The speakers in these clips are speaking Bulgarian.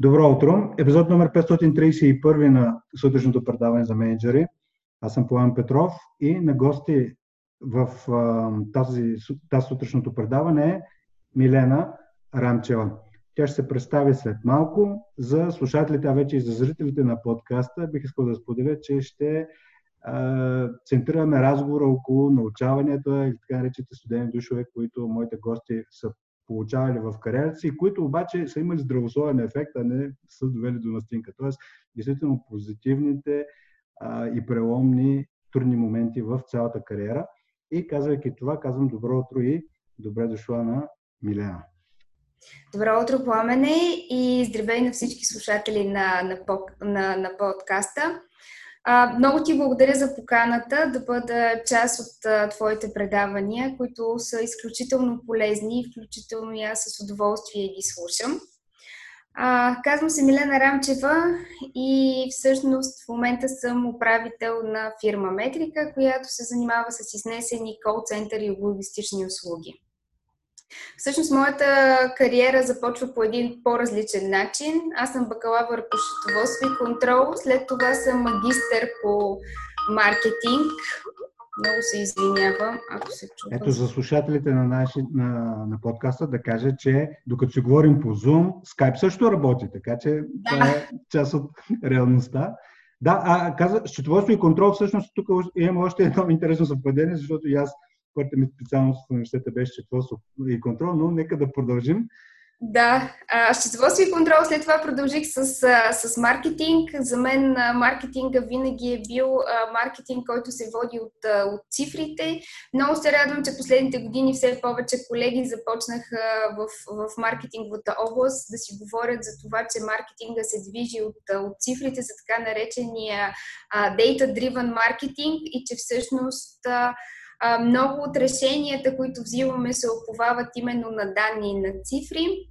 Добро утро! Епизод номер 531 на сутрешното предаване за менеджери. Аз съм Пламен Петров и на гости в тази, тази сутрешното предаване е Милена Рамчева. Тя ще се представи след малко. За слушателите, а вече и за зрителите на подкаста, бих искал да споделя, че ще центрираме разговора около научаванията или така наречените студени душове, които моите гости са получавали в кариерата си, които обаче са имали здравословен ефект, а не са довели до настинка. Тоест, действително позитивните а, и преломни трудни моменти в цялата кариера. И казвайки това, казвам добро утро и добре дошла на Милена. Добро утро, Пламене и здравей на всички слушатели на, на, на, на подкаста. А, много ти благодаря за поканата да бъда част от а, твоите предавания, които са изключително полезни, включително и аз с удоволствие ги слушам. А, казвам се Милена Рамчева и всъщност в момента съм управител на фирма Метрика, която се занимава с изнесени кол-центъри и логистични услуги. Всъщност, моята кариера започва по един по-различен начин. Аз съм бакалавър по счетоводство и контрол, след това съм магистър по маркетинг. Много се извинявам, ако се чува. Ето за слушателите на, наши, на, на подкаста да кажа, че докато си говорим по Zoom, Skype също работи, така че да. това е част от реалността. Да, а каза, счетоводство и контрол, всъщност тук имам още едно интересно съвпадение, защото и аз първата ми специалност в университета беше счетоводство и контрол, но нека да продължим. Да, счетоводство и контрол, след това продължих с, с маркетинг. За мен маркетинга винаги е бил маркетинг, който се води от, от цифрите. Много се радвам, че последните години все повече колеги започнаха в, в маркетинговата област да си говорят за това, че маркетинга се движи от, от цифрите за така наречения data-driven маркетинг и че всъщност много от решенията, които взимаме, се оповават именно на данни и на цифри.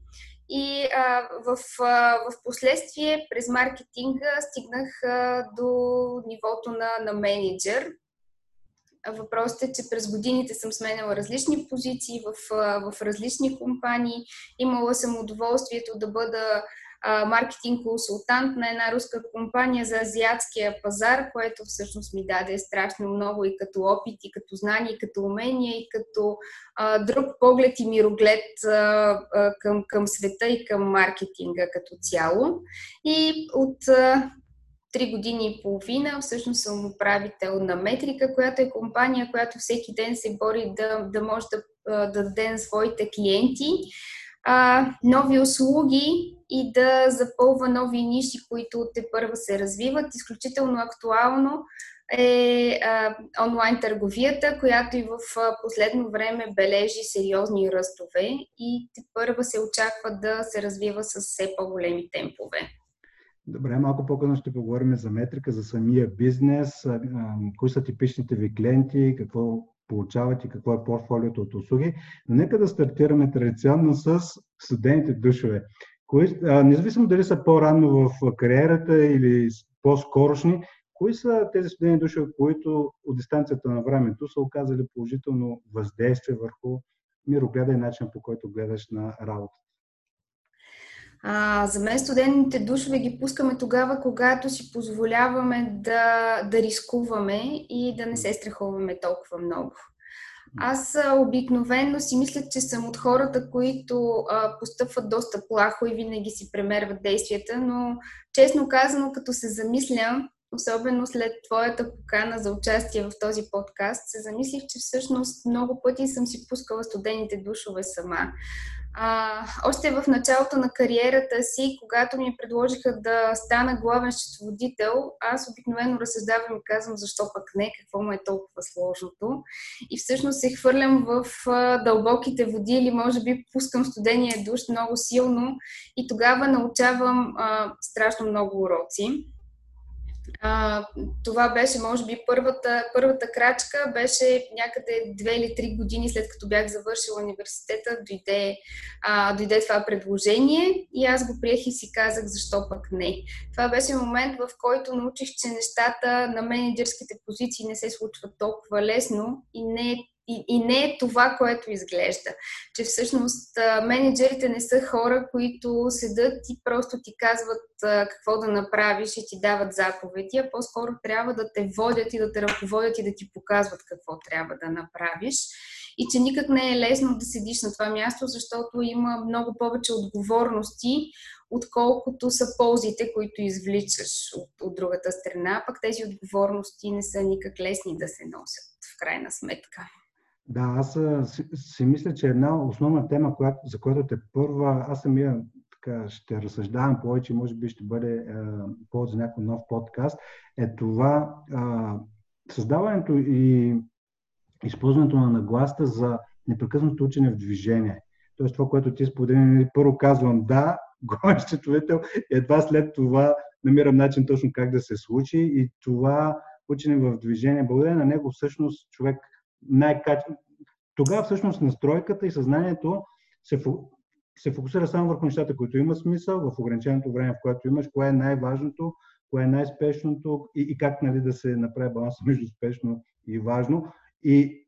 И а, в, а, в последствие през маркетинга стигнах а, до нивото на, на менеджер. Въпросът е, че през годините съм сменяла различни позиции в, в различни компании. Имала съм удоволствието да бъда маркетинг консултант на една руска компания за азиатския пазар, което всъщност ми даде страшно много и като опит, и като знание, и като умение, и като а, друг поглед и мироглед а, а, към, към света и към маркетинга като цяло. И от а, три години и половина. Всъщност съм управител на Метрика, която е компания, която всеки ден се бори да, да може да, да даде на своите клиенти а, нови услуги и да запълва нови ниши, които те първа се развиват. Изключително актуално е а, онлайн търговията, която и в последно време бележи сериозни ръстове и те първа се очаква да се развива с все по-големи темпове. Добре, малко по-късно ще поговорим за метрика, за самия бизнес, кои са типичните ви клиенти, какво получават и какво е портфолиото от услуги. Но нека да стартираме традиционно с студените душове. Кои, а, независимо дали са по-рано в кариерата или по-скорошни, кои са тези студени душове, които от дистанцията на времето са оказали положително въздействие върху мирогледа и начин по който гледаш на работа? А, за мен студентните душове ги пускаме тогава, когато си позволяваме да, да рискуваме и да не се страхуваме толкова много. Аз обикновенно си мисля, че съм от хората, които а, постъпват доста плахо и винаги си премерват действията, но честно казано, като се замисля, особено след твоята покана за участие в този подкаст, се замислих, че всъщност много пъти съм си пускала студените душове сама. А, още в началото на кариерата си, когато ми предложиха да стана главен счетоводител, аз обикновено разсъждавам и казвам защо пък не, какво му е толкова сложното. И всъщност се хвърлям в а, дълбоките води или може би пускам студения душ много силно и тогава научавам а, страшно много уроци. А, това беше, може би, първата, първата крачка беше някъде две или три години след като бях завършила университета, дойде, а, дойде това предложение и аз го приех и си казах защо пък не. Това беше момент, в който научих, че нещата на менеджерските позиции не се случват толкова лесно и не е и, и не е това, което изглежда. Че всъщност менеджерите не са хора, които седат и просто ти казват какво да направиш и ти дават заповеди, а по-скоро трябва да те водят и да те ръководят и да ти показват какво трябва да направиш и че никак не е лесно да седиш на това място, защото има много повече отговорности, отколкото са ползите, които извличаш от, от другата страна, пък тези отговорности не са никак лесни да се носят в крайна сметка. Да, аз си, си мисля, че една основна тема, която, за която те първа, аз самия така, ще разсъждавам повече, може би ще бъде е, повод за някой нов подкаст, е това е, създаването и използването на нагласта за непрекъснато учене в движение. Тоест това, което ти сподели, нали, първо казвам да, гоен счетоводител, едва след това намирам начин точно как да се случи и това учене в движение, благодарение на него всъщност човек най-качествено. Тогава всъщност настройката и съзнанието се, се фокусира само върху нещата, които има смисъл, в ограниченото време, в което имаш, кое е най-важното, кое е най-спешното и, и как нали, да се направи баланс между спешно и важно. И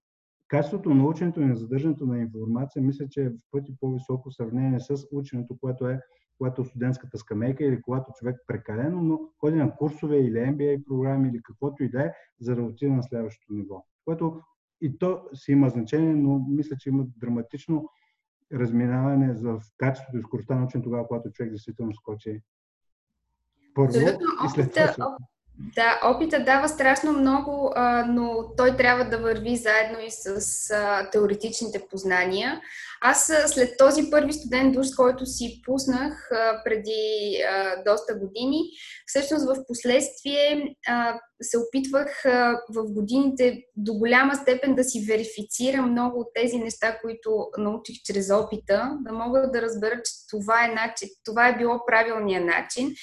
качеството на ученето и на задържането на информация, мисля, че е в пъти по-високо сравнение с ученето, което е когато е студентската скамейка или когато човек прекалено, но ходи на курсове или MBA програми или каквото и да е, за да отиде на следващото ниво. Което и то си има значение, но мисля, че има драматично разминаване за качеството и скоростта на учен тогава, когато човек действително скочи първо и след това. Да, опита дава страшно много, а, но той трябва да върви заедно и с а, теоретичните познания. Аз а, след този първи студент душ, който си пуснах а, преди а, доста години, всъщност в последствие а, се опитвах а, в годините до голяма степен да си верифицирам много от тези неща, които научих чрез опита, да мога да разбера, че това е, начин, това е било правилният начин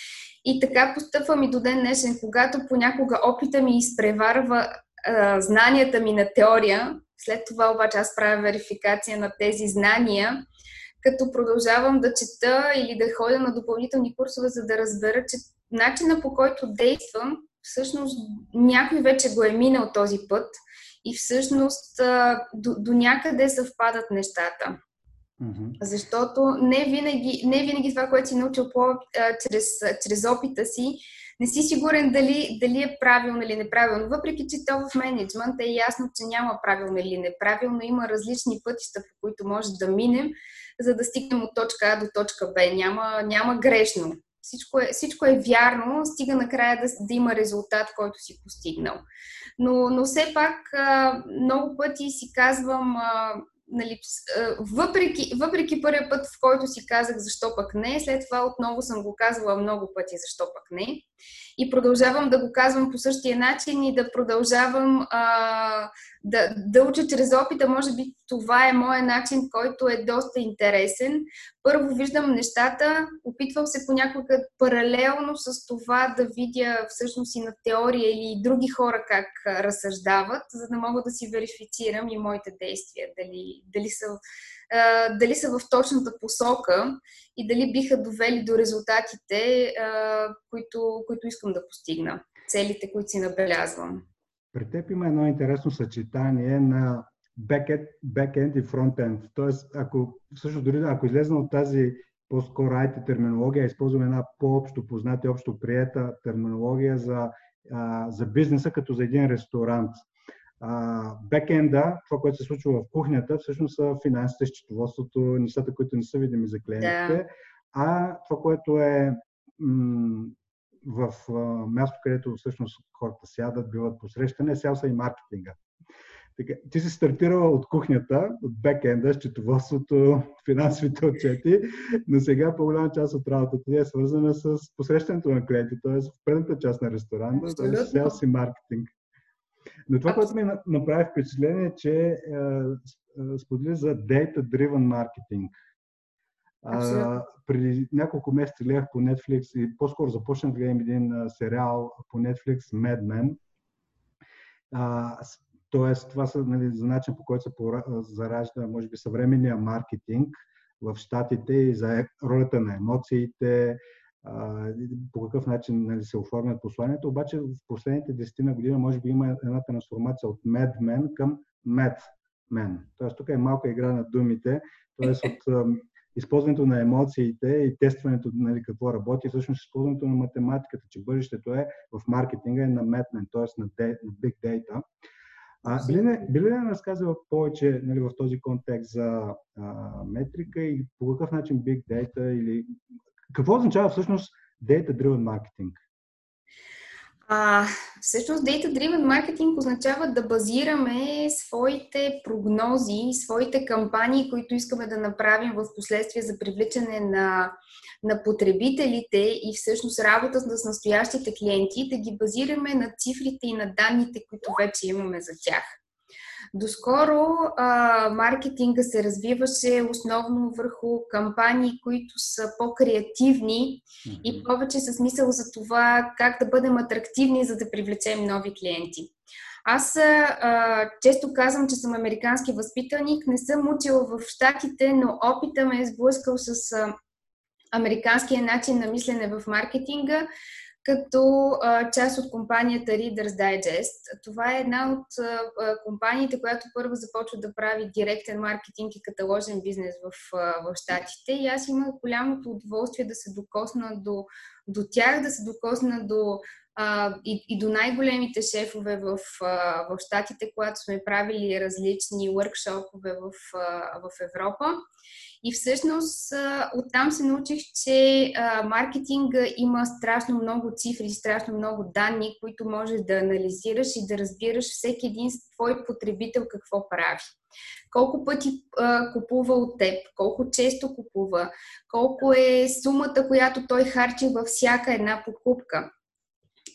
и така постъпвам и до ден днешен, когато понякога опита ми изпреварва а, знанията ми на теория, след това обаче аз правя верификация на тези знания, като продължавам да чета или да ходя на допълнителни курсове, за да разбера, че начина по който действам, всъщност някой вече го е минал този път и всъщност до, до някъде съвпадат нещата. Защото не винаги, не винаги това, което си научил по, а, чрез, чрез опита си, не си сигурен дали, дали е правилно или неправилно. Въпреки, че то в менеджмент е ясно, че няма правилно или неправилно, има различни пътища, по които може да минем, за да стигнем от точка А до точка Б. Няма, няма грешно. Всичко е, всичко е вярно, стига накрая да, да има резултат, който си постигнал. Но, но все пак много пъти си казвам, нали, въпреки, въпреки първия път, в който си казах защо пък не, след това отново съм го казвала много пъти защо пък не. И продължавам да го казвам по същия начин и да продължавам а, да, да уча чрез опита. Може би това е моят начин, който е доста интересен. Първо виждам нещата, опитвам се понякога паралелно с това да видя всъщност и на теория или други хора как разсъждават, за да мога да си верифицирам и моите действия, дали, дали са дали са в точната посока и дали биха довели до резултатите, които, които искам да постигна, целите, които си набелязвам. При теб има едно интересно съчетание на back-end и front-end. Тоест, ако, също дори ако излезна от тази по-скоро IT терминология, използваме една по-общо позната и общо приета терминология за, а, за бизнеса като за един ресторант бекенда, това, което се случва в кухнята, всъщност са финансите, счетоводството, нещата, които не са видими за клиентите, да. а това, което е м- в а, място, където всъщност хората сядат, биват посрещани, е селса и маркетинга. Така, ти си стартирала от кухнята, от бекенда, счетоводството, финансовите отчети, но сега по-голяма част от работата ти е свързана с посрещането на клиенти, т.е. в предната част на ресторанта, т.е. селс и маркетинг. Но това, което ми направи впечатление, е, че е, е, сподели за Data-Driven Marketing. А, преди няколко месеца гледах по Netflix и по-скоро започнах да гледам един а, сериал по Netflix Mad Men. А, тоест, това са нали, за начин по който се заражда, може би, съвременния маркетинг в щатите и за ролята на емоциите, по какъв начин нали, се оформят посланието. Обаче в последните 10 на година може би има една трансформация от Mad Men към Mad мен. Тоест, тук е малка игра на думите, т.е. от използването на емоциите и тестването нали, какво работи, всъщност използването на математиката, че бъдещето е в маркетинга е на метмен, т.е. на, на big data. А, би, ли, би ли разказала повече нали, в този контекст за а, метрика и по какъв начин big data или какво означава всъщност data-driven marketing? А, всъщност Data-Driven Marketing означава да базираме своите прогнози, своите кампании, които искаме да направим в последствие за привличане на, на потребителите и всъщност работа с настоящите клиенти, да ги базираме на цифрите и на данните, които вече имаме за тях. Доскоро а, маркетинга се развиваше основно върху кампании, които са по-креативни mm-hmm. и повече с смисъл за това как да бъдем атрактивни, за да привлечем нови клиенти. Аз а, често казвам, че съм американски възпитаник, не съм учила в Штатите, но опита ме е сблъскал с а, американския начин на мислене в маркетинга като а, част от компанията Reader's Digest. Това е една от а, компаниите, която първо започва да прави директен маркетинг и каталожен бизнес в, а, в Штатите. И аз имах голямото удоволствие да се докосна до, до тях, да се докосна до а, и, и до най-големите шефове в, а, в Штатите, когато сме правили различни въркшопове в, а, в Европа. И всъщност оттам се научих, че а, маркетинга има страшно много цифри, страшно много данни, които можеш да анализираш и да разбираш всеки един твой потребител какво прави. Колко пъти а, купува от теб, колко често купува, колко е сумата, която той харчи във всяка една покупка.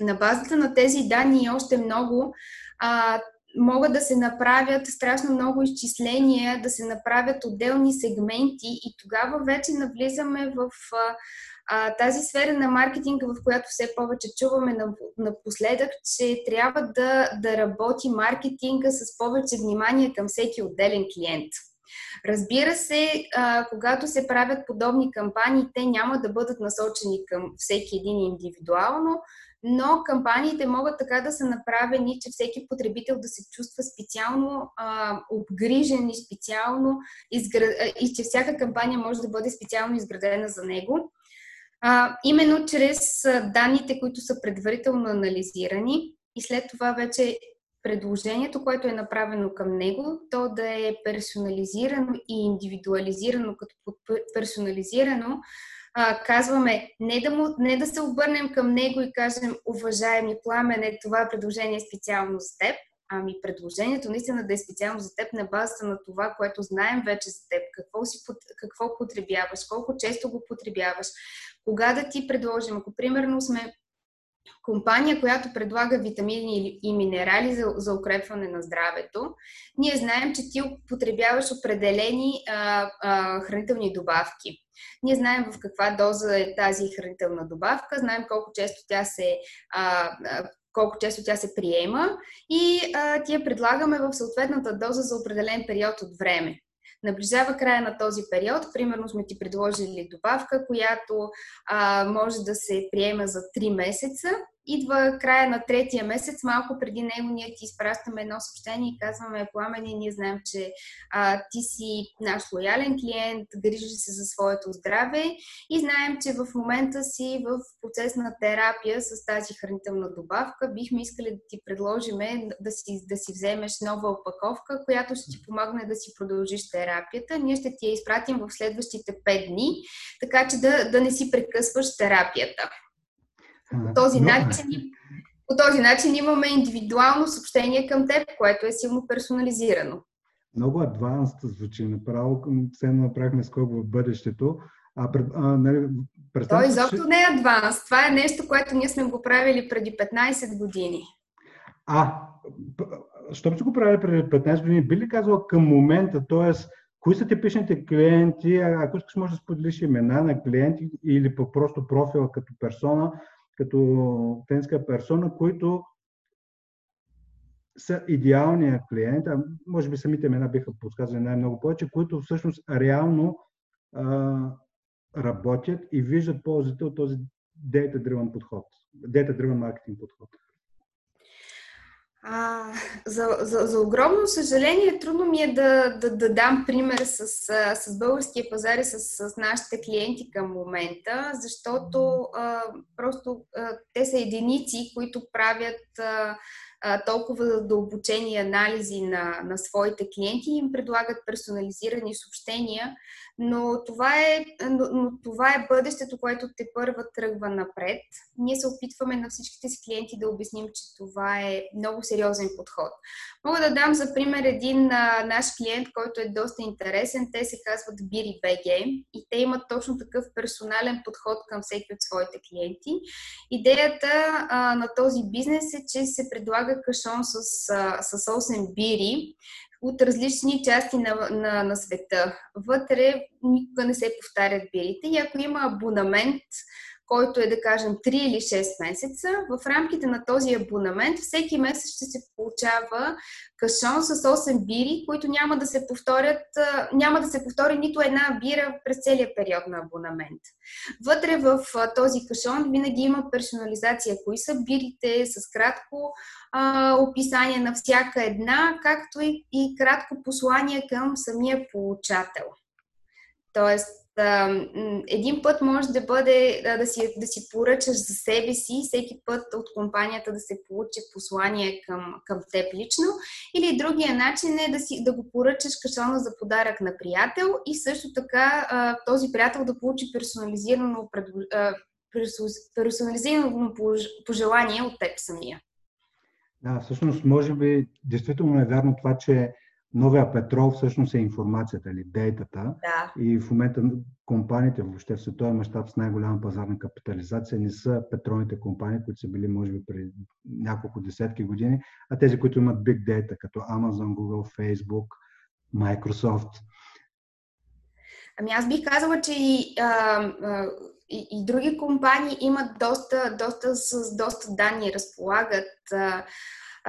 На базата на тези данни и още много, а, могат да се направят страшно много изчисления, да се направят отделни сегменти и тогава вече навлизаме в а, тази сфера на маркетинга, в която все повече чуваме напоследък, че трябва да, да работи маркетинга с повече внимание към всеки отделен клиент. Разбира се, а, когато се правят подобни кампании, те няма да бъдат насочени към всеки един индивидуално, но кампаниите могат така да са направени, че всеки потребител да се чувства специално а, обгрижен и специално изград... и че всяка кампания може да бъде специално изградена за него. А, именно чрез данните, които са предварително анализирани и след това вече предложението, което е направено към него, то да е персонализирано и индивидуализирано, като персонализирано а, казваме не да, му, не да се обърнем към него и кажем, уважаеми пламене, това предложение е специално за теб, ами предложението наистина да е специално за теб на базата на това, което знаем вече за теб, какво, си, какво потребяваш, колко често го потребяваш, кога да ти предложим. Ако примерно сме компания, която предлага витамини и минерали за, за укрепване на здравето, ние знаем, че ти употребяваш определени а, а, хранителни добавки. Ние знаем в каква доза е тази хранителна добавка, знаем колко често тя се а, колко често тя се приема и а, ти я предлагаме в съответната доза за определен период от време. Наближава края на този период, примерно сме ти предложили добавка, която а, може да се приема за 3 месеца идва края на третия месец, малко преди него ние ти изпращаме едно съобщение и казваме, пламени, ние знаем, че а, ти си наш лоялен клиент, грижиш се за своето здраве и знаем, че в момента си в процес на терапия с тази хранителна добавка. Бихме искали да ти предложим да си, да си вземеш нова опаковка, която ще ти помогне да си продължиш терапията. Ние ще ти я изпратим в следващите 5 дни, така че да, да не си прекъсваш терапията. По този, начин, по този начин имаме индивидуално съобщение към теб, което е силно персонализирано. Много адванст звучи направо, все направихме скок в бъдещето. А, а, нали, Той изобщо че... не е адванс. Това е нещо, което ние сме го правили преди 15 години. А, що сте го правили преди 15 години? Би ли казал към момента, т.е. кои са типичните клиенти, ако искаш може да споделиш имена на клиенти или по просто профила като персона, като тенска персона, които са идеалния клиент, а може би самите имена биха подсказали най-много повече, които всъщност реално а, работят и виждат ползите от този data-driven подход, data-driven маркетинг подход. А, за, за, за огромно съжаление, трудно ми е да, да, да дам пример с, с българския пазар и с, с нашите клиенти към момента, защото а, просто а, те са единици, които правят а, толкова задълбочени анализи на, на своите клиенти и им предлагат персонализирани съобщения, но това, е, но, това е бъдещето, което те първа тръгва напред. Ние се опитваме на всичките си клиенти да обясним, че това е много сериозен подход. Мога да дам за пример един а, наш клиент, който е доста интересен. Те се казват Biri BG и те имат точно такъв персонален подход към всеки от своите клиенти. Идеята а, на този бизнес е, че се предлага кашон с, с 8 бири, от различни части на, на, на света. Вътре никога не се повтарят бирите и ако има абонамент, който е да кажем 3 или 6 месеца, в рамките на този абонамент всеки месец ще се получава кашон с 8 бири, които няма да се повторят, няма да се повтори нито една бира през целия период на абонамент. Вътре в този кашон винаги има персонализация, кои са бирите, с кратко а, описание на всяка една, както и, и кратко послание към самия получател. Тоест, един път може да бъде да, да, си, да си поръчаш за себе си, всеки път от компанията да се получи послание към, към теб лично, или другия начин е да, си, да го поръчаш кашона за подарък на приятел и също така този приятел да получи персонализирано, персонализирано пожелание от теб самия. Да, всъщност, може би, действително е вярно това, че новия петрол всъщност е информацията или дейтата. Да. И в момента компаниите въобще в световен мащаб с най-голяма пазарна капитализация не са петролните компании, които са били може би преди няколко десетки години, а тези, които имат big data, като Amazon, Google, Facebook, Microsoft. Ами аз бих казала, че и, а, а, и, и други компании имат доста, доста, с доста данни, разполагат. А,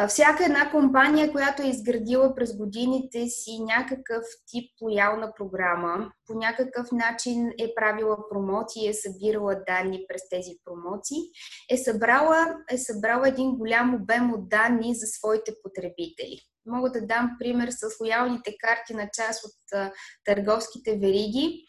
всяка една компания, която е изградила през годините си някакъв тип лоялна програма, по някакъв начин е правила промоции, е събирала данни през тези промоции, е събрала, е събрала един голям обем от данни за своите потребители. Мога да дам пример с лоялните карти на част от търговските вериги.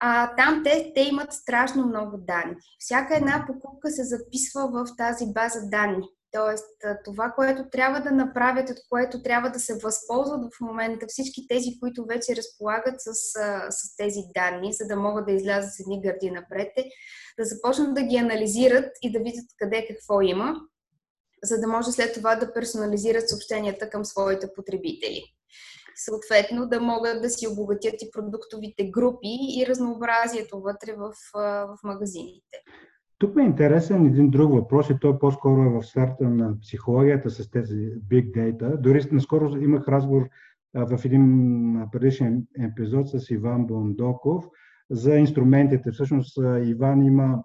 А, там те, те имат страшно много данни. Всяка една покупка се записва в тази база данни. Тоест, това, което трябва да направят, от което трябва да се възползват в момента всички тези, които вече разполагат с, с тези данни, за да могат да излязат с едни гърди напред, е да започнат да ги анализират и да видят къде какво има, за да може след това да персонализират съобщенията към своите потребители. Съответно, да могат да си обогатят и продуктовите групи и разнообразието вътре в, в магазините. Тук ме е интересен един друг въпрос и той по-скоро е в старта на психологията с тези big data. Дори наскоро имах разговор в един предишен епизод с Иван Бондоков за инструментите. Всъщност Иван има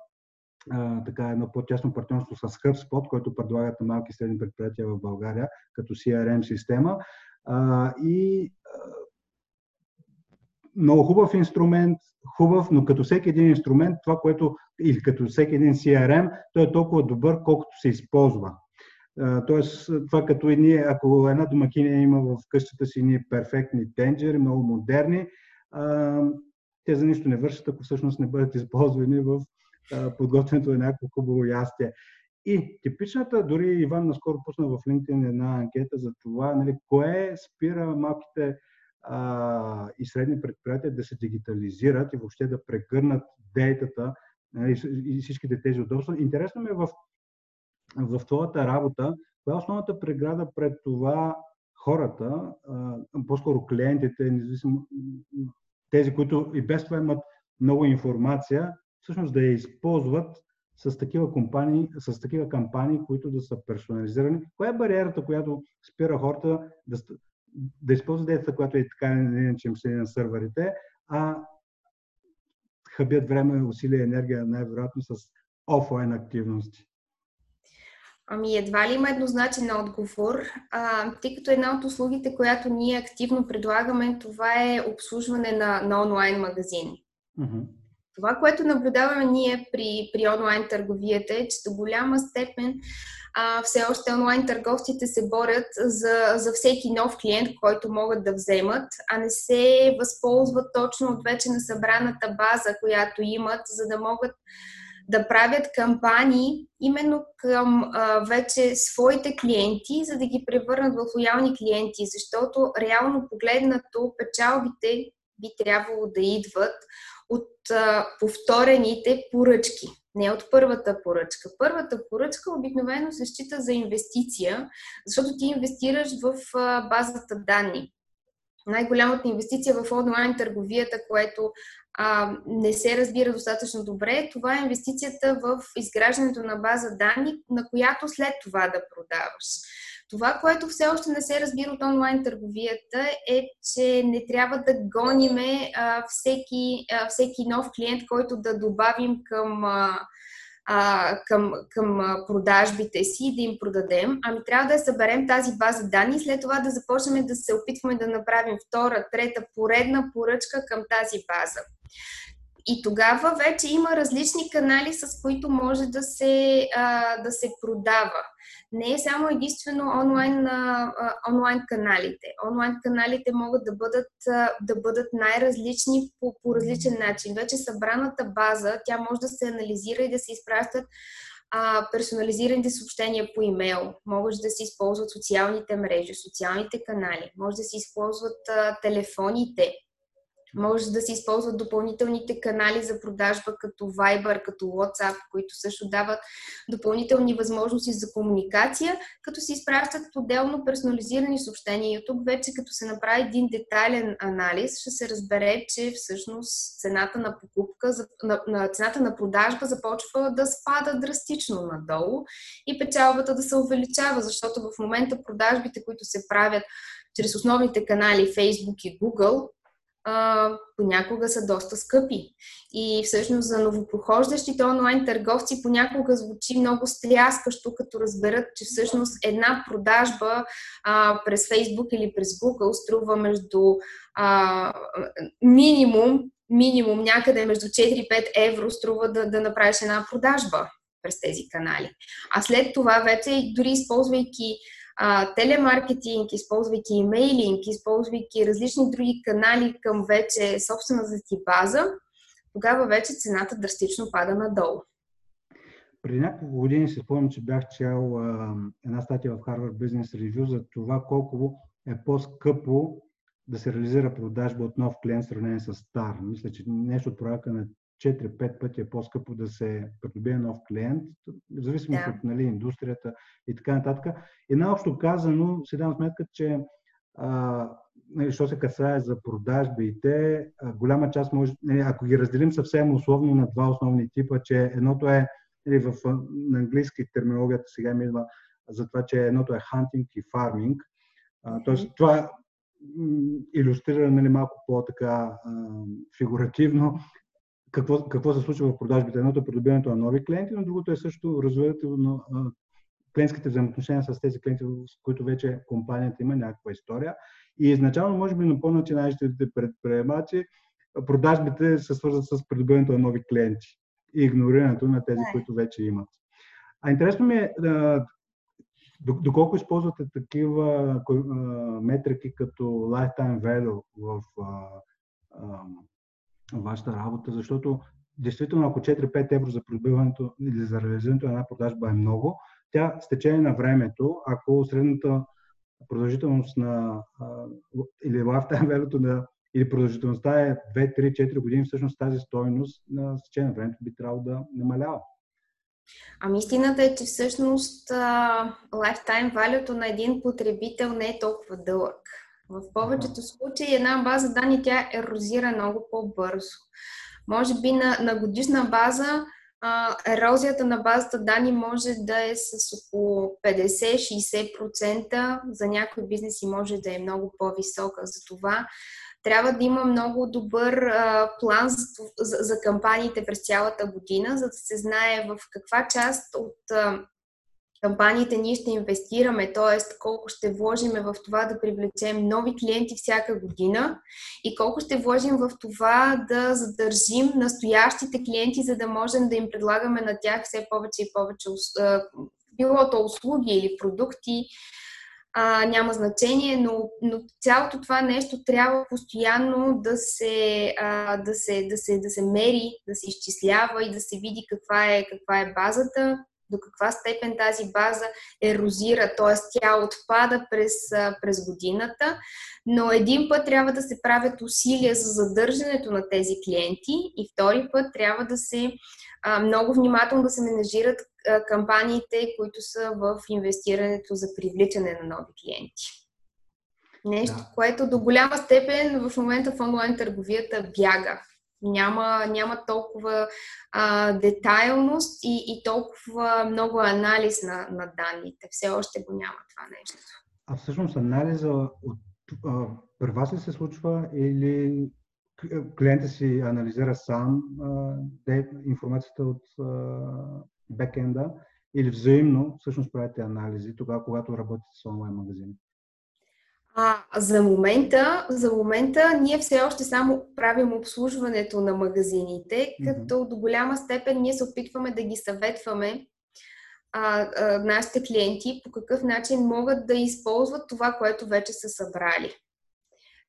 а, така едно по-тясно партньорство с HubSpot, който предлагат на малки и средни предприятия в България като CRM система. А, и много хубав инструмент, хубав, но като всеки един инструмент, това, което, или като всеки един CRM, той е толкова добър, колкото се използва. Тоест, това като и ние, ако една домакиня има в къщата си ние перфектни тенджери, много модерни, те за нищо не вършат, ако всъщност не бъдат използвани в подготвянето на някакво хубаво ястие. И типичната, дори Иван наскоро пусна в LinkedIn една анкета за това, нали, кое спира малките а, и средни предприятия да се дигитализират и въобще да прегърнат дейтата нали, и всичките тези удобства. Интересно ми е в, в твоята работа, коя е основната преграда пред това хората, а, по-скоро клиентите, независимо тези, които и без това имат много информация, всъщност да я използват с такива компании, с такива кампании, които да са персонализирани. Коя е бариерата, която спира хората да, да използват децата, която е така иначе им седи на сървърите, а хъбят време, усилия и енергия най-вероятно с офлайн активности? Ами едва ли има еднозначен отговор, а, тъй като една от услугите, която ние активно предлагаме, това е обслужване на, на онлайн магазини. Uh-huh. Това, което наблюдаваме ние при, при онлайн търговията е, че до голяма степен а, все още онлайн търговците се борят за, за всеки нов клиент, който могат да вземат, а не се възползват точно от вече на събраната база, която имат, за да могат да правят кампании именно към а, вече своите клиенти, за да ги превърнат в лоялни клиенти, защото реално погледнато печалбите би трябвало да идват от а, повторените поръчки, не от първата поръчка. Първата поръчка обикновено се счита за инвестиция, защото ти инвестираш в а, базата данни. Най-голямата инвестиция в онлайн търговията, което а, не се разбира достатъчно добре, това е инвестицията в изграждането на база данни, на която след това да продаваш. Това, което все още не се разбира от онлайн търговията е, че не трябва да гониме а, всеки, а, всеки нов клиент, който да добавим към, а, към, към продажбите си и да им продадем. Ами трябва да съберем тази база данни след това да започнем да се опитваме да направим втора, трета, поредна поръчка към тази база. И тогава вече има различни канали, с които може да се, а, да се продава. Не е само единствено онлайн, а, онлайн каналите. Онлайн каналите могат да бъдат, а, да бъдат най-различни по, по различен начин. Вече събраната база, тя може да се анализира и да се изпращат а, персонализираните съобщения по имейл, може да се използват социалните мрежи, социалните канали, може да се използват а, телефоните, може да се използват допълнителните канали за продажба, като Viber, като WhatsApp, които също дават допълнителни възможности за комуникация, като се изпращат отделно персонализирани съобщения. И тук вече, като се направи един детайлен анализ, ще се разбере, че всъщност цената на покупка, на, на цената на продажба започва да спада драстично надолу и печалбата да се увеличава, защото в момента продажбите, които се правят чрез основните канали Facebook и Google, понякога са доста скъпи. И всъщност за новопрохождащите онлайн търговци понякога звучи много стряскащо, като разберат, че всъщност една продажба а, през Facebook или през Google струва между а, минимум, минимум някъде между 4-5 евро струва да, да направиш една продажба през тези канали. А след това вече, дори използвайки а, телемаркетинг, използвайки имейлинг, използвайки различни други канали към вече собствената ти база, тогава вече цената драстично пада надолу. Преди няколко години си спомням, че бях чел а, една статия в Harvard Business Review за това колко е по-скъпо да се реализира продажба от нов клиент в сравнение с стар. Мисля, че нещо от проекта на 4-5 пъти е по-скъпо да се придобие нов клиент, в зависимост да. от нали, индустрията и така нататък. И наобщо казано, си дам сметка, че а, нали, що се касае за продажбите, а, голяма част може, нали, ако ги разделим съвсем условно на два основни типа, че едното е нали, в, на английски терминологията сега ми идва за това, че едното е hunting и farming. тоест това иллюстрира нали, малко по-така фигуративно какво, какво се случва в продажбите. Едното е придобиването на нови клиенти, но другото е също развиването на клиентските взаимоотношения с тези клиенти, с които вече компанията има някаква история. И изначално, може би, на по-начинаещите предприемачи, продажбите се свързват с придобиването на нови клиенти и игнорирането на тези, които вече имат. А интересно ми е доколко използвате такива метрики като lifetime value в вашата работа, защото действително ако 4-5 евро за придобиването или за реализирането на една продажба е много, тя с течение на времето, ако средната продължителност на или lifetime value на или продължителността е 2, 3, 4 години, всъщност тази стойност на течение на времето би трябвало да намалява. Ами истината е, че всъщност lifetime value на един потребител не е толкова дълъг. В повечето случаи една база данни тя ерозира много по-бързо. Може би на, на годишна база а, ерозията на базата данни може да е с около 50-60%, за някои бизнеси може да е много по-висока. Затова трябва да има много добър а, план за, за, за кампаниите през цялата година, за да се знае в каква част от а, кампаниите ние ще инвестираме, т.е. колко ще вложиме в това да привлечем нови клиенти всяка година и колко ще вложим в това да задържим настоящите клиенти, за да можем да им предлагаме на тях все повече и повече било то услуги или продукти, а, няма значение, но, но цялото това нещо трябва постоянно да се, а, да, се, да, се, да се мери, да се изчислява и да се види каква е, каква е базата, до каква степен тази база ерозира, т.е. тя отпада през, през годината, но един път трябва да се правят усилия за задържането на тези клиенти и втори път трябва да се много внимателно да се менажират кампаниите, които са в инвестирането за привличане на нови клиенти. Нещо, да. което до голяма степен в момента в онлайн търговията бяга. Няма, няма толкова а, детайлност и, и толкова много анализ на, на данните. Все още го няма това нещо. А всъщност анализа от, а, при вас се случва или клиентът си анализира сам а, информацията от а, бекенда или взаимно всъщност правите анализи тогава, когато работите с онлайн магазини? А, за, момента, за момента ние все още само правим обслужването на магазините, като mm-hmm. до голяма степен ние се опитваме да ги съветваме а, а, нашите клиенти по какъв начин могат да използват това, което вече са събрали.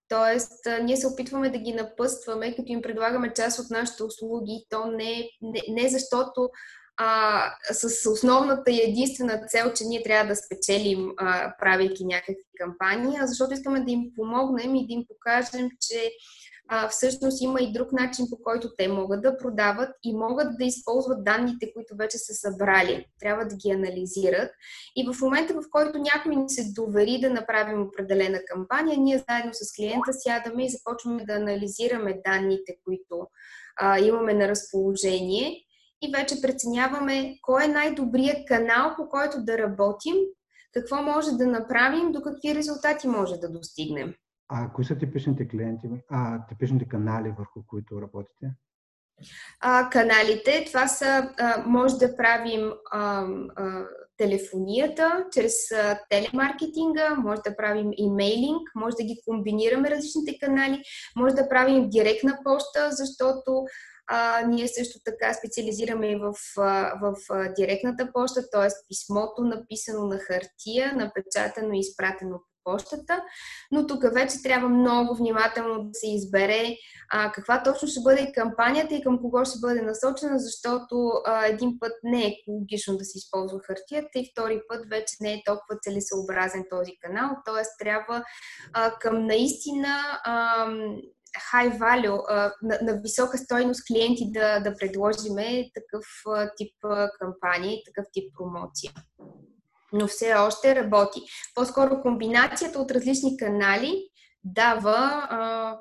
Тоест, а, ние се опитваме да ги напъстваме, като им предлагаме част от нашите услуги. То не, не, не защото а, с основната и единствена цел, че ние трябва да спечелим, а, правейки някакви кампании, защото искаме да им помогнем и да им покажем, че а, всъщност има и друг начин, по който те могат да продават и могат да използват данните, които вече са събрали. Трябва да ги анализират. И в момента, в който някой ни се довери да направим определена кампания, ние заедно с клиента сядаме и започваме да анализираме данните, които а, имаме на разположение и вече преценяваме кой е най-добрият канал, по който да работим, какво може да направим, до какви резултати може да достигнем. А кои са типичните клиенти, а, типичните канали, върху които работите? А, каналите, това са, а, може да правим а, а, телефонията, чрез телемаркетинга, може да правим имейлинг, може да ги комбинираме различните канали, може да правим директна почта, защото а, ние също така специализираме и в, в, директната почта, т.е. писмото написано на хартия, напечатано и изпратено по почтата, но тук вече трябва много внимателно да се избере а, каква точно ще бъде кампанията и към кого ще бъде насочена, защото а, един път не е екологично да се използва хартията и втори път вече не е толкова целесъобразен този канал, т.е. трябва а, към наистина а, high value, на, на висока стойност клиенти да, да предложиме такъв тип кампания и такъв тип промоция. Но все още работи. По-скоро комбинацията от различни канали дава,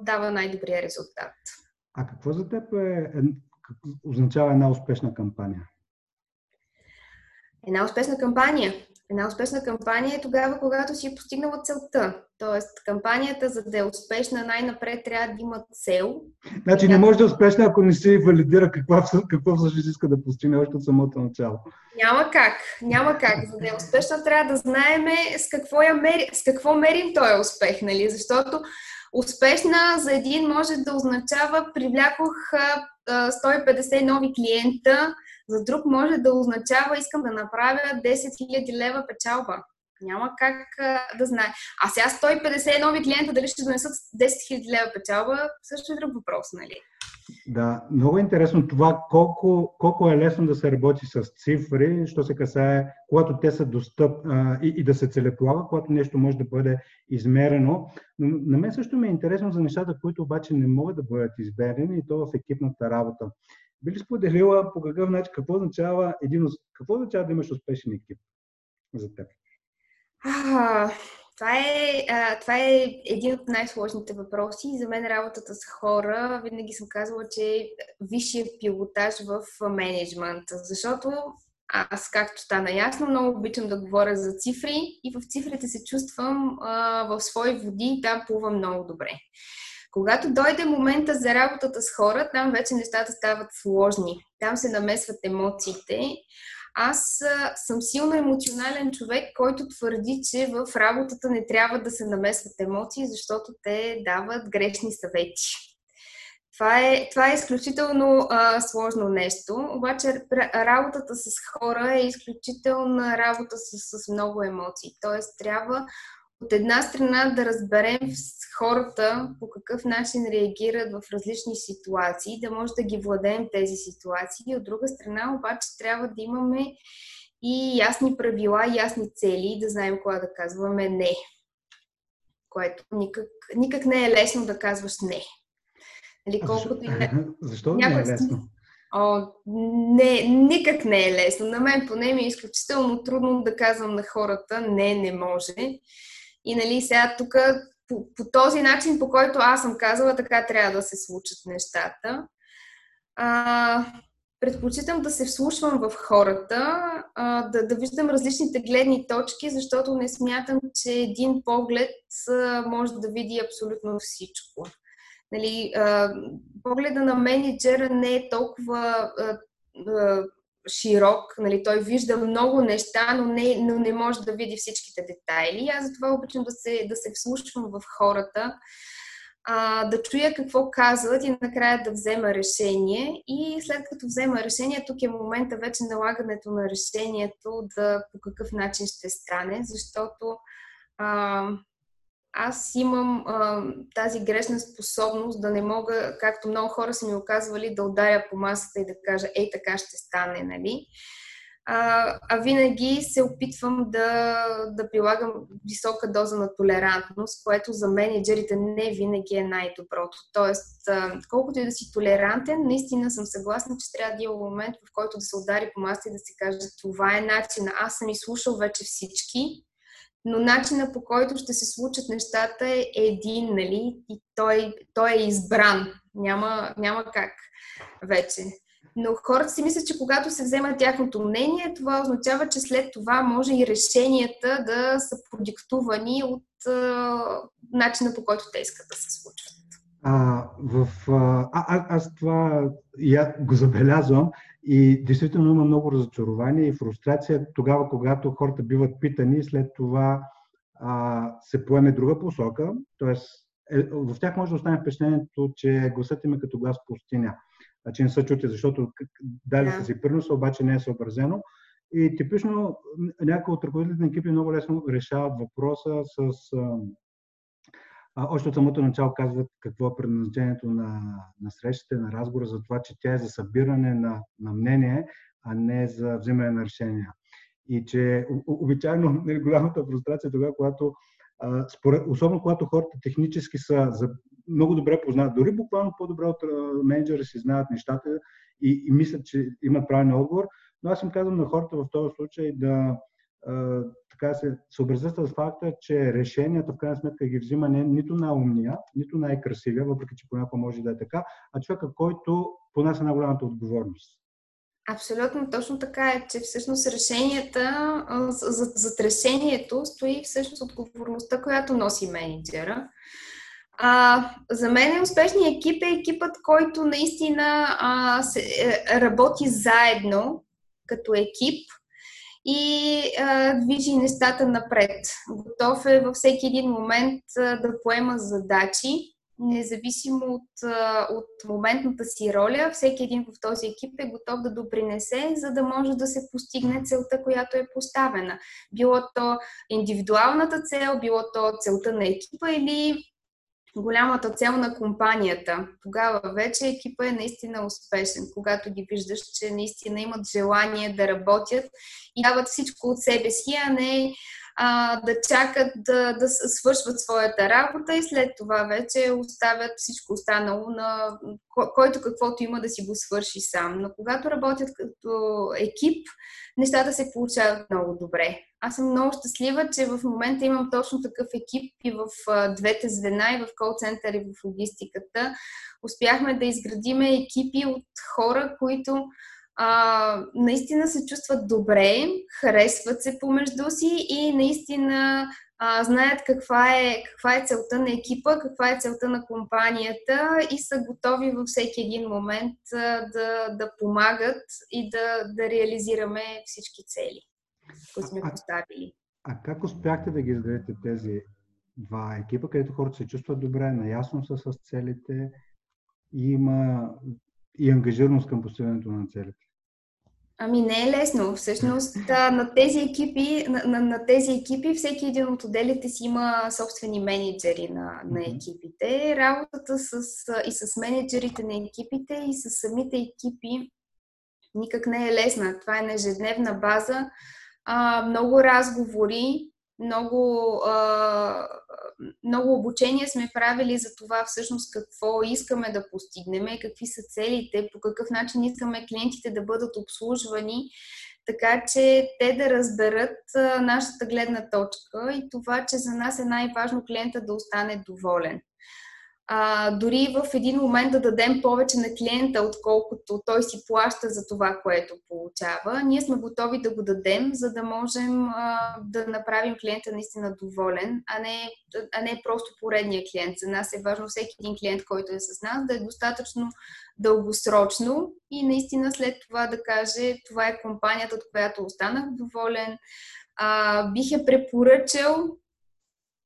дава най-добрия резултат. А какво за теб е означава една успешна кампания? Една успешна кампания Една успешна кампания е тогава, когато си е постигнала целта. Тоест, кампанията, за да е успешна, най-напред трябва да има цел. Значи не може да е успешна, ако не се валидира какво, какво всъщност иска да постигне още от самото начало. Няма как. Няма как. За да е успешна, трябва да знаеме с какво, я мери, с какво мерим този успех, нали? Защото успешна за един може да означава привлякох 150 нови клиента, за друг може да означава искам да направя 10 000 лева печалба. Няма как а, да знае. А сега 150 нови клиента дали ще донесат 10 000 лева печалба, също е друг въпрос, нали? Да, много интересно това колко, колко е лесно да се работи с цифри, що се касае, когато те са достъп а, и, и да се целеполага, когато нещо може да бъде измерено. Но на мен също ми е интересно за нещата, които обаче не могат да бъдат измерени и то в екипната работа. Би ли споделила по какъв начин, какво означава, един, какво означава да имаш успешен екип за теб? Това, е, това е един от най-сложните въпроси. За мен работата с хора, винаги съм казвала, че е висшия пилотаж в менеджмент, защото аз, както стана ясно, много обичам да говоря за цифри и в цифрите се чувствам а, в свои води и там плувам много добре. Когато дойде момента за работата с хора, там вече нещата стават сложни. Там се намесват емоциите. Аз съм силно емоционален човек, който твърди, че в работата не трябва да се намесват емоции, защото те дават грешни съвети. Това е, това е изключително а, сложно нещо, обаче работата с хора е изключителна работа с, с много емоции. Тоест, трябва от една страна да разберем хората по какъв начин реагират в различни ситуации, да може да ги владеем тези ситуации. От друга страна, обаче, трябва да имаме и ясни правила, ясни цели, да знаем кога да казваме не. Което никак, никак не е лесно да казваш не. Нали, колкото и не... Защо не е лесно? О, не, никак не е лесно. На мен поне ми е изключително трудно да казвам на хората не, не може. И нали сега тук по, по този начин, по който аз съм казала, така трябва да се случат нещата. А, предпочитам да се вслушвам в хората, а, да, да виждам различните гледни точки, защото не смятам, че един поглед а, може да види абсолютно всичко. Нали, а, погледа на менеджера не е толкова а, а, широк, нали, той вижда много неща, но не, но не може да види всичките детайли. Аз затова обичам да се, да се вслушвам в хората, а, да чуя какво казват и накрая да взема решение. И след като взема решение, тук е момента вече налагането на решението да по какъв начин ще стане, защото а, аз имам а, тази грешна способност да не мога, както много хора са ми оказвали, да ударя по масата и да кажа, ей така ще стане, нали? А, а винаги се опитвам да, да прилагам висока доза на толерантност, което за менеджерите не винаги е най-доброто. Тоест, а, колкото и да си толерантен, наистина съм съгласна, че трябва да има момент, в който да се удари по масата и да се каже, това е начин. Аз съм изслушал вече всички, но начина по който ще се случат нещата е един, нали? И той, той е избран. Няма, няма как вече. Но хората си мислят, че когато се взема тяхното мнение, това означава, че след това може и решенията да са продиктувани от а, начина по който те искат да се случват. А, в, а, а, аз това я го забелязвам и действително има много разочарование и фрустрация тогава, когато хората биват питани след това а, се поеме друга посока, т.е. Е, в тях може да остане впечатлението, че гласът им е като глас пустиня, а че не са чути, защото дали са си приноса, обаче не е съобразено. И типично някои от ръководителите на екипи много лесно решават въпроса с а, още от самото начало казват какво е предназначението на, на срещите, на разговора, за това, че тя е за събиране на, на мнение, а не за взимане на решения. И че обичайно нали, голямата фрустрация е тогава, когато а, според, особено когато хората технически са за, много добре познават, дори буквално по-добре от менеджера си знаят нещата и, и мислят, че имат правилен отговор, но аз им казвам на хората в този случай да така се съобразят с факта, че решенията в крайна сметка ги взима не нито най-умния, нито най-красивия, въпреки че понякога може да е така, а човека, който понася най-голямата отговорност. Абсолютно точно така е, че всъщност решенията, за, за решението стои всъщност отговорността, която носи менеджера. А, за мен успешният екип е екипът, който наистина а, се, е, работи заедно като екип и а, движи нещата напред. Готов е във всеки един момент а, да поема задачи, независимо от, а, от моментната си роля. Всеки един в този екип е готов да допринесе, за да може да се постигне целта, която е поставена. Било то индивидуалната цел, било то целта на екипа или голямата цел на компанията. Тогава вече екипа е наистина успешен, когато ги виждаш, че наистина имат желание да работят и дават всичко от себе си, а не а, да чакат да, да свършват своята работа и след това вече оставят всичко останало на който каквото има да си го свърши сам. Но когато работят като екип, нещата се получават много добре. Аз съм много щастлива, че в момента имам точно такъв екип и в двете звена, и в кол-център, и в логистиката. Успяхме да изградиме екипи от хора, които а, наистина се чувстват добре, харесват се помежду си и наистина а, знаят каква е, каква е целта на екипа, каква е целта на компанията и са готови във всеки един момент а, да, да помагат и да, да реализираме всички цели, които сме поставили. А, а как успяхте да ги изградите тези два екипа, където хората се чувстват добре, наясно са с целите и има и ангажираност към постигането на целите? Ами не е лесно. Всъщност на тези екипи, на, на, на тези екипи всеки един от отделите си има собствени менеджери на, на екипите. Работата с, и с менеджерите на екипите и с самите екипи никак не е лесна. Това е на ежедневна база. А, много разговори, много, много обучения сме правили за това всъщност какво искаме да постигнем, какви са целите, по какъв начин искаме клиентите да бъдат обслужвани, така че те да разберат нашата гледна точка и това, че за нас е най-важно клиента да остане доволен а, дори в един момент да дадем повече на клиента, отколкото той си плаща за това, което получава, ние сме готови да го дадем, за да можем а, да направим клиента наистина доволен, а не, а не просто поредния клиент. За нас е важно всеки един клиент, който е с нас, да е достатъчно дългосрочно и наистина след това да каже, това е компанията, от която останах доволен, а, бих е препоръчал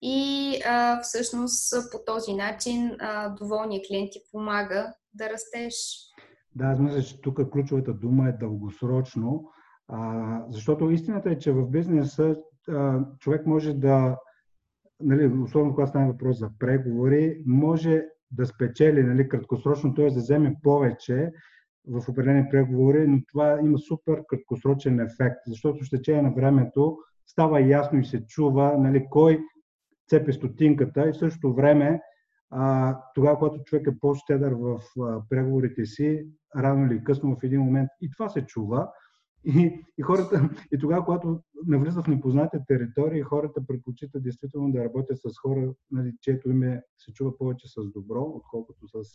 и а, всъщност по този начин а, доволният клиент ти помага да растеш. Да, аз мисля, че тук ключовата дума е дългосрочно, а, защото истината е, че в бизнеса а, човек може да, нали, особено когато стане въпрос за преговори, може да спечели нали, краткосрочно, т.е. да вземе повече в определени преговори, но това има супер краткосрочен ефект, защото ще течение на времето става ясно и се чува нали, кой цепи стотинката и в същото време а, тогава, когато човек е по-щедър в а, преговорите си, рано или късно в един момент и това се чува. И, и, хората, и тогава, когато навлизат в непознати територии, хората предпочитат действително да работят с хора, нали, чието име се чува повече с добро, отколкото с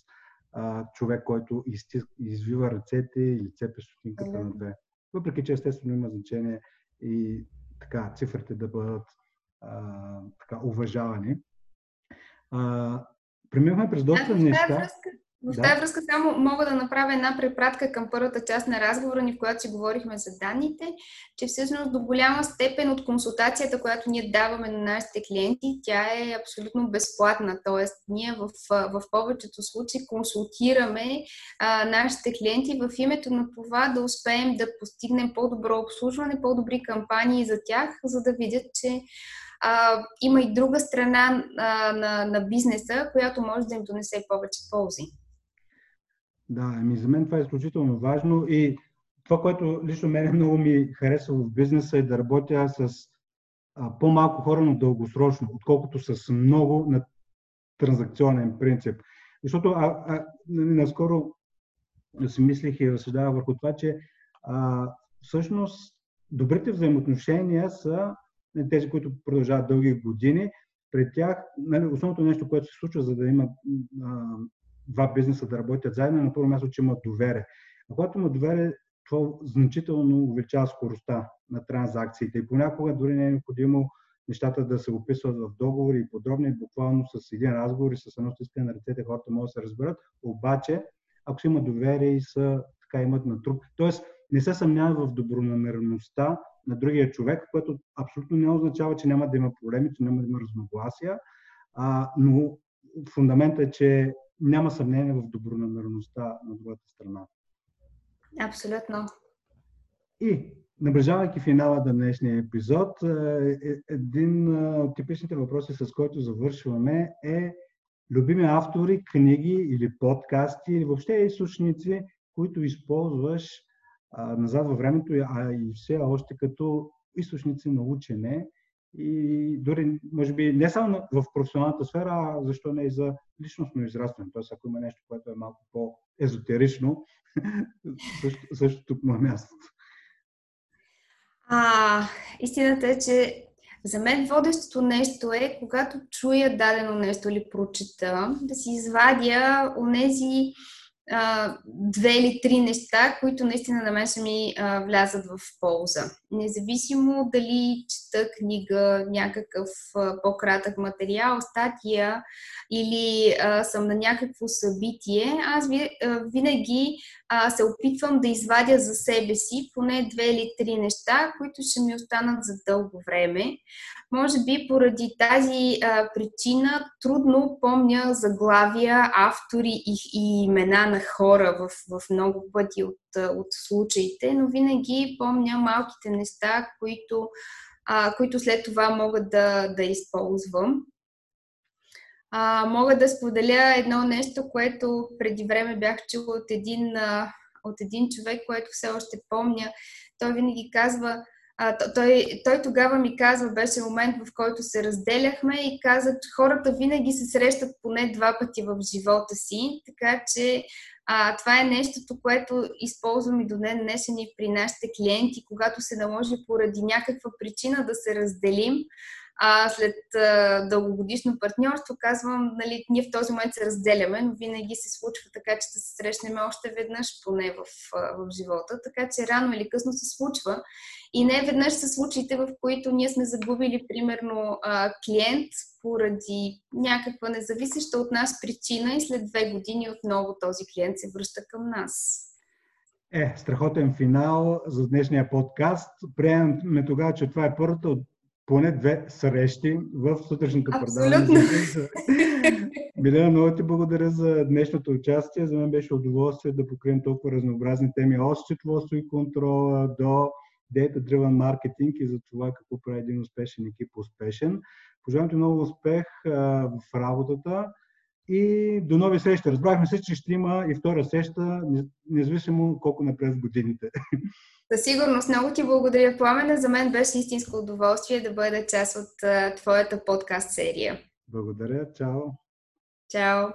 а, човек, който изтис, извива ръцете или цепи стотинката на две. Въпреки, че естествено има значение и така цифрите да бъдат а, така, уважавани. А, преминахме през доста неща. В да. тази връзка само мога да направя една препратка към първата част на разговора ни, в която си говорихме за данните, че всъщност до голяма степен от консултацията, която ние даваме на нашите клиенти, тя е абсолютно безплатна. Тоест, ние в, в повечето случаи консултираме а, нашите клиенти в името на това да успеем да постигнем по-добро обслужване, по-добри кампании за тях, за да видят, че а, има и друга страна а, на, на бизнеса, която може да им донесе повече ползи. Да, ами за мен това е изключително важно и това, което лично мен много ми харесва в бизнеса е да работя с а, по-малко хора, но дългосрочно, отколкото с много на транзакционен принцип. Защото а, а, наскоро си мислих и разсъждавах върху това, че а, всъщност добрите взаимоотношения са тези, които продължават дълги години. При тях нали, основното нещо, което се случва, за да има а, два бизнеса да работят заедно, е на първо място, че имат доверие. А когато има доверие, това значително увеличава скоростта на транзакциите и понякога дори не е необходимо нещата да се описват в договори и подробни, буквално с един разговор и с едно стискане на ръцете хората могат да се разберат. Обаче, ако си има доверие и са, така имат натруп, т.е. не се съмняват в добронамереността на другия човек, което абсолютно не означава, че няма да има проблеми, че няма да има разногласия, а, но фундаментът е, че няма съмнение в добронамереността на другата страна. Абсолютно. И, наближавайки финала на днешния епизод, е, е, един от типичните въпроси, с който завършваме е любими автори, книги или подкасти или въобще източници, които използваш а, назад във времето, а и все още като източници на учене и дори, може би, не само в професионалната сфера, а защо не и за личностно израстване. Тоест, ако има нещо, което е малко по-езотерично, също, също тук му е мястото. А, истината е, че за мен водещото нещо е, когато чуя дадено нещо или прочета, да си извадя онези две или три неща, които наистина на мен ще ми а, влязат в полза. Независимо дали чета книга, някакъв а, по-кратък материал, статия или а, съм на някакво събитие, аз ви, а, винаги а, се опитвам да извадя за себе си поне две или три неща, които ще ми останат за дълго време. Може би поради тази а, причина трудно помня заглавия, автори и, и имена на хора в, в много пъти от, от случаите, но винаги помня малките неща, които, а, които след това мога да, да използвам. А, мога да споделя едно нещо, което преди време бях чула от един, а, от един човек, което все още помня. Той винаги казва, а, той, той тогава ми казва, беше момент, в който се разделяхме и каза, че хората винаги се срещат поне два пъти в живота си, така че а, това е нещото, което използвам и до днес днешен и при нашите клиенти, когато се наложи поради някаква причина да се разделим а, след а, дългогодишно партньорство, казвам, нали, ние в този момент се разделяме, но винаги се случва така, че да се срещнем още веднъж, поне в, в живота. Така че рано или късно се случва. И не веднъж са случаите, в които ние сме загубили, примерно, а, клиент поради някаква независеща от нас причина и след две години отново този клиент се връща към нас. Е, страхотен финал за днешния подкаст. Приемаме тогава, че това е първата от поне две срещи в сутрешното предаване. Милена, много ти благодаря за днешното участие. За мен беше удоволствие да покрием толкова разнообразни теми от счетоводство и контрола до data-driven маркетинг и за това какво прави един успешен екип успешен. Пожелавам ти много успех а, в работата и до нови срещи. Разбрахме се, че ще има и втора среща, независимо колко напред в годините. Със сигурност. Много ти благодаря, Пламена. За мен беше истинско удоволствие да бъда част от твоята подкаст серия. Благодаря. Чао. Чао.